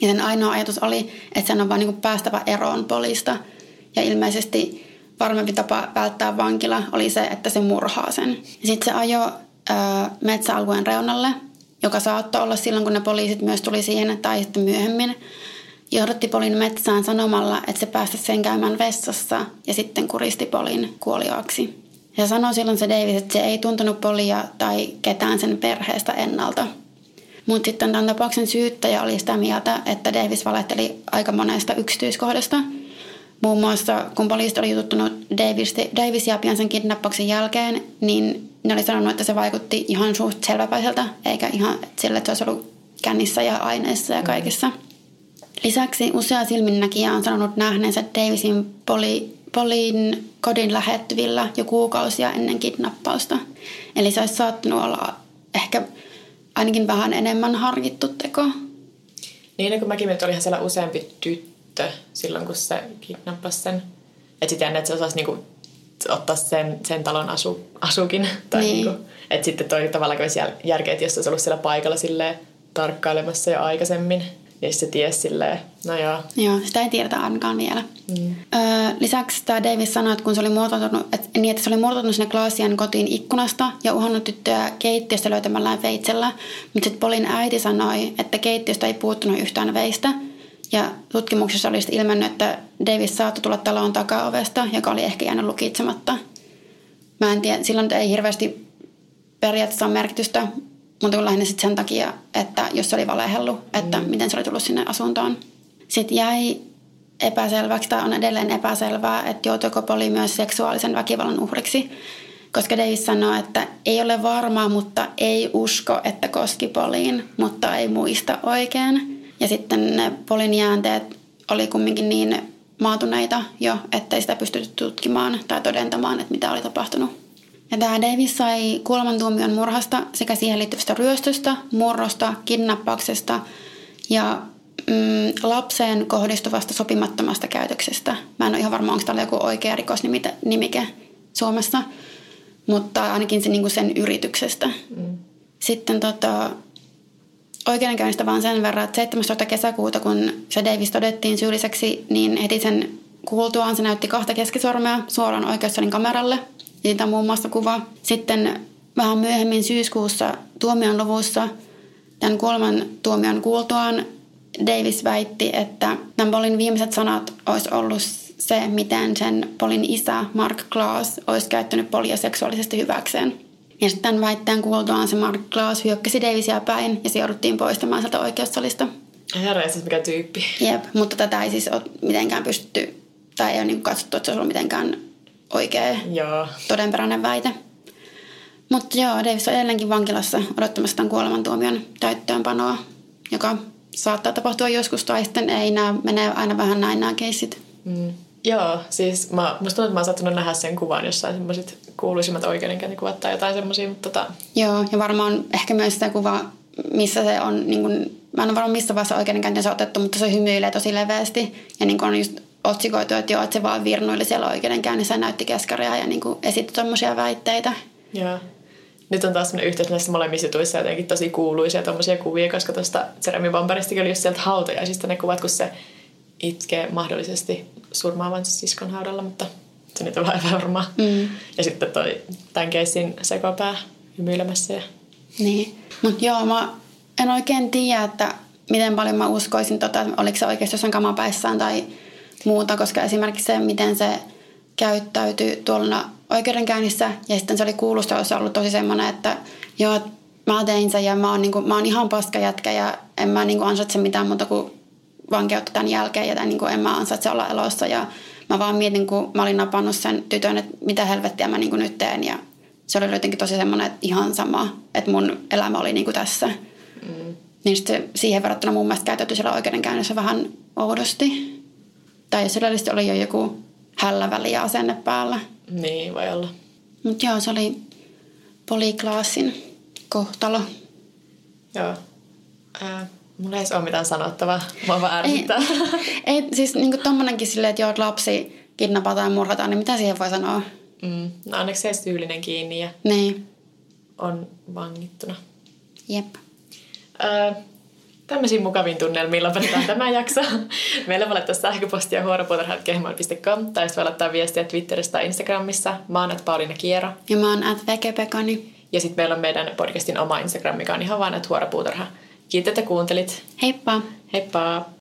Ja sen ainoa ajatus oli, että sen on vain niin päästävä eroon polista. Ja ilmeisesti varmempi tapa välttää vankila oli se, että se murhaa sen. Sitten se ajoi metsäalueen reunalle, joka saattoi olla silloin, kun ne poliisit myös tuli siihen, tai sitten myöhemmin – Johdatti Polin metsään sanomalla, että se päästä sen käymään vessassa ja sitten kuristi Polin kuolioaksi. Ja sanoi silloin se Davis, että se ei tuntunut Polia tai ketään sen perheestä ennalta. Mutta sitten tämän tapauksen syyttäjä oli sitä mieltä, että Davis valehteli aika monesta yksityiskohdasta. Muun muassa kun poliisit oli jututtanut Davis, Davisia pian sen kidnappauksen jälkeen, niin ne oli sanonut, että se vaikutti ihan suht selväpäiseltä, eikä ihan sille, että se olisi ollut kännissä ja aineissa ja kaikissa. Mm. Lisäksi usea silminnäkijä on sanonut nähneensä Davisin poli, Polin kodin lähettyvillä jo kuukausia ennen kidnappausta. Eli se olisi saattanut olla ehkä ainakin vähän enemmän harkittu teko. Niin, kun mäkin mietin, olihan siellä useampi tyttö silloin, kun se kidnappasi sen. Että sitten että se osasi niinku ottaa sen, sen talon asu, asukin. [laughs] Tai niin. niinku, että sitten toi tavallaan olisi järkeä, että jos se olisi ollut siellä paikalla tarkkailemassa jo aikaisemmin, ja se tiesi silleen, no joo. Joo, sitä ei tiedetä ainakaan vielä. Mm. Öö, lisäksi tämä Davis sanoi, että kun se oli muotoutunut, että, niin, että se oli muotoutunut sinne Glacian kotiin ikkunasta ja uhannut tyttöä keittiöstä löytämällään veitsellä. Mutta sitten Polin äiti sanoi, että keittiöstä ei puuttunut yhtään veistä. Ja tutkimuksessa oli ilmennyt, että Davis saattoi tulla talon takaovesta, joka oli ehkä jäänyt lukitsematta. Mä en tiedä, silloin ei hirveästi periaatteessa ole merkitystä, mutta lähinnä sitten sen takia, että jos se oli valehellut, että mm. miten se oli tullut sinne asuntoon. Sitten jäi epäselväksi, tai on edelleen epäselvää, että joutuiko Poli myös seksuaalisen väkivallan uhriksi. Koska Davis sanoi, että ei ole varmaa, mutta ei usko, että koski Poliin, mutta ei muista oikein. Ja sitten ne Polin jäänteet oli kumminkin niin maatuneita jo, ettei sitä pystytty tutkimaan tai todentamaan, että mitä oli tapahtunut. Ja tämä Davis sai kuolemantuomion murhasta sekä siihen liittyvästä ryöstöstä, murrosta, kidnappauksesta ja mm, lapseen kohdistuvasta sopimattomasta käytöksestä. Mä en ole ihan varma, onko tällä joku oikea rikosnimike Suomessa, mutta ainakin se, niin sen yrityksestä. Mm. Sitten tota, oikeudenkäynnistä vaan sen verran, että 17. kesäkuuta, kun se Davis todettiin syylliseksi, niin heti sen kuultuaan se näytti kahta keskisormea suoraan oikeussalin kameralle – siitä muun muassa kuva. Sitten vähän myöhemmin syyskuussa tuomion luvussa tämän kolman tuomion kuultuaan Davis väitti, että nämä Polin viimeiset sanat olisi ollut se, miten sen Polin isä Mark Glass olisi käyttänyt Polia seksuaalisesti hyväkseen. Ja sitten tämän väitteen kuultuaan se Mark Glass hyökkäsi Davisia päin ja se jouduttiin poistamaan sieltä oikeussalista. Herra, siis mikä tyyppi. Jep, mutta tätä ei siis ole mitenkään pystytty, tai ei ole niin katsottu, että se olisi ollut mitenkään oikea Joo. todenperäinen väite. Mutta joo, Davis on edelleenkin vankilassa odottamassa tämän kuolemantuomion täyttöönpanoa, joka saattaa tapahtua joskus tai sitten ei. Nämä menee aina vähän näin nämä keissit. Mm. Joo, siis mä, musta tuntuu, että mä oon saattanut nähdä sen kuvan jossain semmoiset kuuluisimmat oikeudenkäyntikuvat tai jotain semmoisia, mutta tota... Joo, ja varmaan ehkä myös sitä kuva, missä se on, niin kun, mä en ole varmaan missä vaiheessa oikeudenkäyntiä se on otettu, mutta se hymyilee tosi leveästi. Ja niin on just otsikoitu, että joo, että se vaan virnuili siellä oikeudenkäynnissä ja näytti keskaria ja niin esitti tuommoisia väitteitä. Joo. Nyt on taas sellainen yhteys näissä molemmissa jutuissa jotenkin tosi kuuluisia tuommoisia kuvia, koska tuosta Jeremy Bomberistakin oli just sieltä hautajaisista ne kuvat, kun se itkee mahdollisesti surmaavansa siskon haudalla, mutta se nyt on vähän varmaa. Mm. Ja sitten toi tämän keissin sekopää hymyilemässä. Ja... Niin, mutta joo, mä en oikein tiedä, että miten paljon mä uskoisin, tota, oliko se oikeasti jossain kamapäissään tai muuta, koska esimerkiksi se, miten se käyttäytyy tuolla oikeudenkäynnissä ja sitten se oli kuulustelussa ollut tosi semmoinen, että joo, mä tein sen ja mä oon, niin kuin, mä oon ihan paska jätkä ja en mä niin kuin ansaitse mitään muuta kuin vankeutta tämän jälkeen ja tämän, niin kuin, en mä ansaitse olla elossa ja mä vaan mietin, kun mä olin napannut sen tytön, että mitä helvettiä mä niin kuin nyt teen ja se oli jotenkin tosi semmoinen, että ihan sama, että mun elämä oli niin kuin tässä. Mm. Niin sitten siihen verrattuna mun mielestä käytetty siellä oikeudenkäynnissä vähän oudosti. Tai jos sillä oli jo joku hälläväliä asenne päällä. Niin, voi olla. Mutta joo, se oli poliklaasin kohtalo. Joo. Äh, mulla ei ole mitään sanottavaa. Mua vaan ärsyttää. Ei, [laughs] ei siis niinku tommonenkin silleen, että joo, lapsi kidnapataan ja murhataan, niin mitä siihen voi sanoa? Mm. No onneksi se tyylinen kiinni ja niin. on vangittuna. Jep. Öö, tämmöisiin mukaviin tunnelmiin lopetetaan [laughs] tämä jakso. Meillä voi laittaa sähköpostia huoropuutarhat.gmail.com tai sitten voi laittaa viestiä Twitterissä tai Instagramissa. Mä oon Pauliina Kiero. Ja mä oon at Vekepekani. Ja sitten meillä on meidän podcastin oma Instagram, mikä on ihan vaan huoropuutarha. Kiitos, että kuuntelit. Heippa! Heippa!